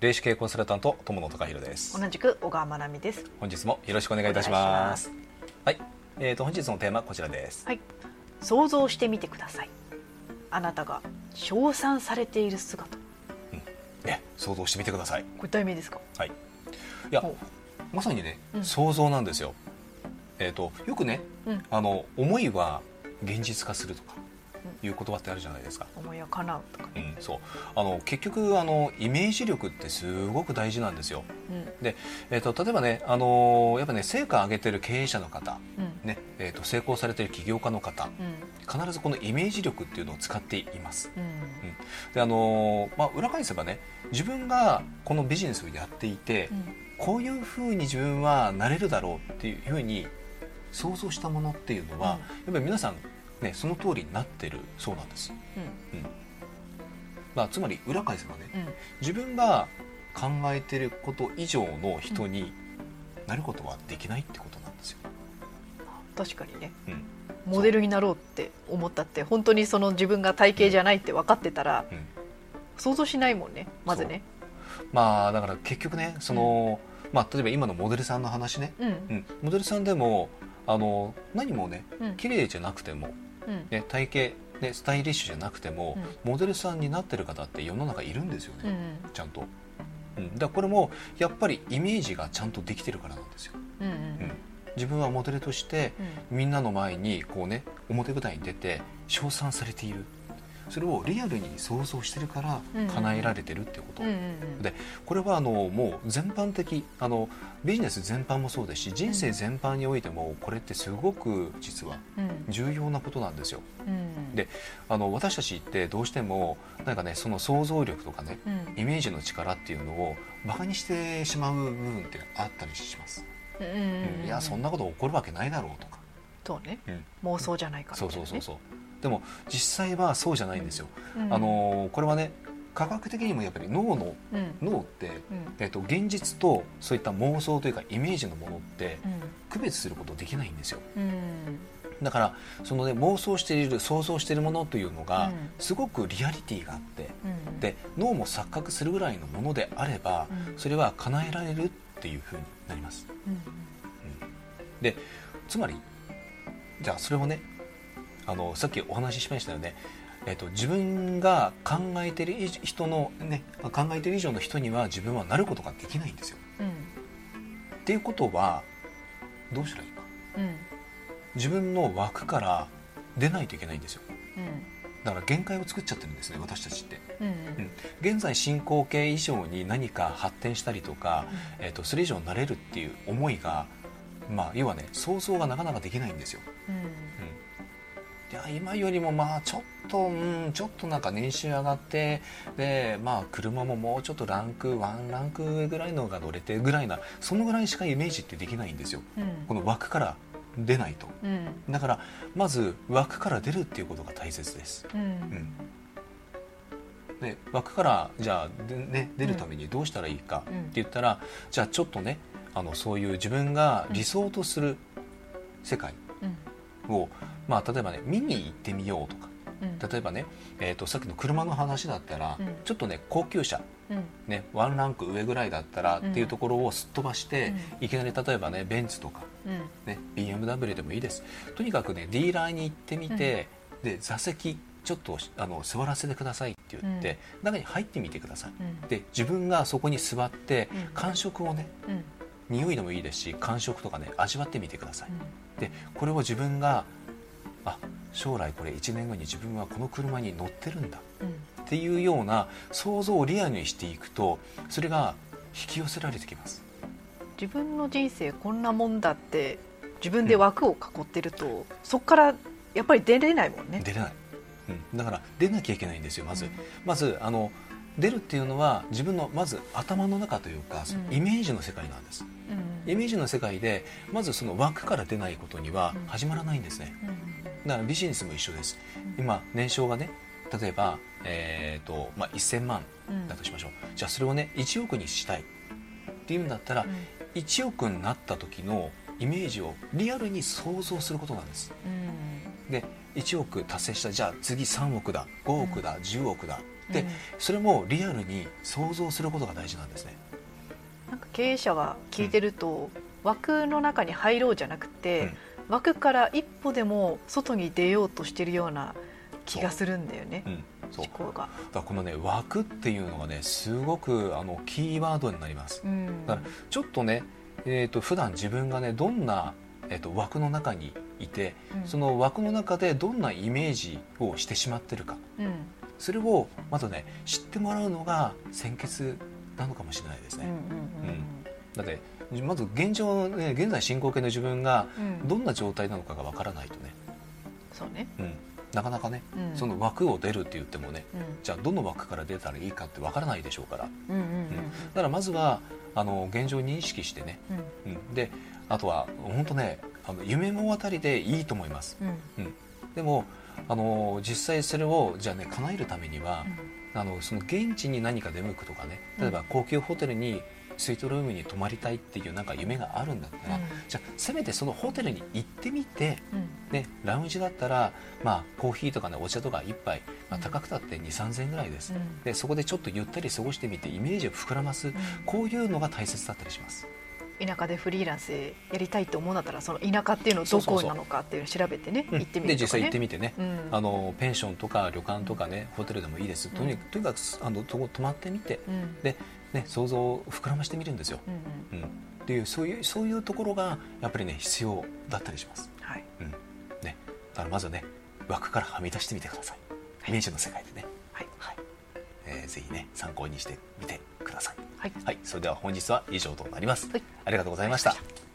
霊視系コンサルタント友野隆弘です。同じく小川真奈美です。本日もよろしくお願いいたします。はい。えーと本日のテーマはこちらです。はい。想像してみてください。あなたが称賛されている姿。ね想像してみてください。これ題名ですか？はい。いやほまさにね、うん。想像なんですよ。えっ、とよくねうん。あの思いは現実化するとかいう言葉ってあるじゃないですか、思いは叶うとかね。うん、そう。あの結局あのイメージ力ってすごく大事なんですよ。うん。で、えー、と例えばね、あのーやっぱね成果を上げてる経営者の方、うん。ねえー、と成功されてる起業家の方うん。必ずこのイメージ力っていうのを使っています。うん。であのーまあ、裏返せばね自分がこのビジネスをやっていて、こういうふうに自分はなれるだろうっていうふうに想像したものっていうのは、やっぱり皆さん、ね、その通りになってるそうなんです、うん。まあ、つまり裏返せばねうん。自分が考えてること以上の人になることはできないってことなんですよ、確かにね。うん。モデルになろうって思ったって本当にその自分が体型じゃないって分かってたらう。ん。想像しないもんねまずね。まあだから結局ねその、まあ、例えば今のモデルさんの話ね、うん。うん、モデルさんでもあの何もねうん。綺麗じゃなくても、うんね、体型、ね、スタイリッシュじゃなくても、モデルさんになってる方って世の中いるんですよね、うんちゃんと、うん、だこれもやっぱりイメージがちゃんとできてるからなんですよ、うんうん。うん、自分はモデルとしてみんなの前にこうね表舞台に出て称賛されているそれをリアルに想像してるからうん叶えられてるってこと、うんうんうん。でこれはあのもう全般的あのビジネス全般もそうですし人生全般においてもこれってすごく実はうん。重要なことなんですよ。うん。であの私たちってどうしてもなんかねその想像力とかねうん。イメージの力っていうのをバカにしてしまう部分ってあったりします、いやそんなこと起こるわけないだろうとか、そうね。うん。妄想じゃないかそうそうそうそうでも実際はそうじゃないんですよ、うん。あのこれはね科学的にもやっぱり脳のうん。脳って、うん。えっと現実とそういった妄想というかイメージのものってうん。区別することできないんですよ。うん。だからそのね妄想している想像しているものというのがうん。すごくリアリティがあってうん。で脳も錯覚するぐらいのものであればうん。それは叶えられるっていうふうになります。うん。でつまりじゃあそれをねあのさっきお話ししましたよね、えっと自分が考えてる人のね考えてる以上の人には自分はなることができないんですよ。うん。っていうことはどうしたらいいか。うん。自分の枠から出ないといけないんですよ。うん。だから限界を作っちゃってるんですね私たちって。うんうん。現在進行形以上に何か発展したりとか、えっとそれ以上になれるっていう思いがまあ要はね想像がなかなかできないんですよ。うん。いや今よりもまあちょっと、うん、ちょっとなんか年収上がってでまあ車ももうちょっとランクワンランク上ぐらいのが乗れてぐらいなそのぐらいしかイメージってできないんですよ。うん。この枠から出ないと。うん。だからまず枠から出るっていうことが大切です、うん。うん。で枠からじゃあで、ね、出るためにどうしたらいいかってうん。言ったら、じゃあちょっとねあのそういう自分が理想とする世界うんを、まあ、例えばね見に行ってみようとか。うん。例えばね、えー、とさっきの車の話だったら、うん。ちょっとね高級車、うん。ね、ワンランク上ぐらいだったらうん。っていうところをすっ飛ばして、ういきなり例えばねベンツとか、うん。ね、BMW でもいいです。とにかくねディーラーに行ってみて、で座席ちょっとあの座らせてくださいって言って、中に入ってみてください。うん。で自分がそこに座ってうん。感触をねうん匂いでもいいですし感触とかね味わってみてください。でこれを自分があ将来これ1年後に自分はこの車に乗ってるんだうん。っていうような想像をリアルにしていくとそれが引き寄せられてきます。自分の人生こんなもんだって自分で枠を囲ってると、そこからやっぱり出れないもんね。出れない、うん、だから出なきゃいけないんですよまず、うん。まずあの出るっていうのは自分のまず頭の中というか、イメージの世界なんです。うん。イメージの世界でまずその枠から出ないことにはうん。始まらないんですね。うん。だからビジネスも一緒です。うん。今年商がね例えば、えーとまあ、1000万うん。だとしましょう、じゃあそれをね1億にしたい。っていうんだったら、1億になった時のイメージをリアルに想像することなんです。うん。で1億達成したじゃあ次3億だ5億だ、10億だ。で、うん。それもリアルに想像することが大事なんですね。なんか経営者は聞いてると、枠の中に入ろうじゃなくて、枠から一歩でも外に出ようとしてるような気がするんだよねう。ん、そう。思考が。だこのね枠っていうのがねすごくあのキーワードになります。うん。だからちょっとね、えー、と普段自分がねどんな、えー、と枠の中にいて、うん。その枠の中でどんなイメージをしてしまってるか。うん。それをまずね知ってもらうのが先決なのかもしれないですね、だってまず現状、ね、現在進行形の自分がどんな状態なのかがわからないとね、そうね。うん、なかなかね、うん。その枠を出るって言ってもねうん。じゃあどの枠から出たらいいかってわからないでしょうから。うんうんうんだからまずはあの現状を認識してね、うん。うん、であとは本当ねあの夢物語でいいと思います。うん。でもあの実際それをじゃあね叶えるためには、あのその現地に何か出向くとかね例えば高級ホテルにスイートルームに泊まりたいっていうなんか夢があるんだったら、うん。じゃあせめてそのホテルに行ってみて、うん。ね、ラウンジだったら、まあ、コーヒーとか、ね、お茶とか一杯、まあ、うん。高くたって2 3 0 0 0円ぐらいです、うん。でそこでちょっとゆったり過ごしてみてイメージを膨らます、こういうのが大切だったりします。田舎でフリーランスでやりたいと思うんだったらその田舎っていうのどこなのかっていうのを調べてね行ってみるね。で実際行ってみてね、うん。あのペンションとか旅館とかねホテルでもいいです、とにとにかくあのそこ泊まってみて、うん。でね、想像を膨らましてみるんですよ、うんうん。うん、っていうそういうそういうところがやっぱりね必要だったりします、はい。うん。ね、だからまずはね枠からはみ出してみてください。イメージの世界でね、はい。はい。えーぜひね参考にしてみてください。はい。はい。それでは本日は以上となります、はい。ありがとうございました。ありがとうございました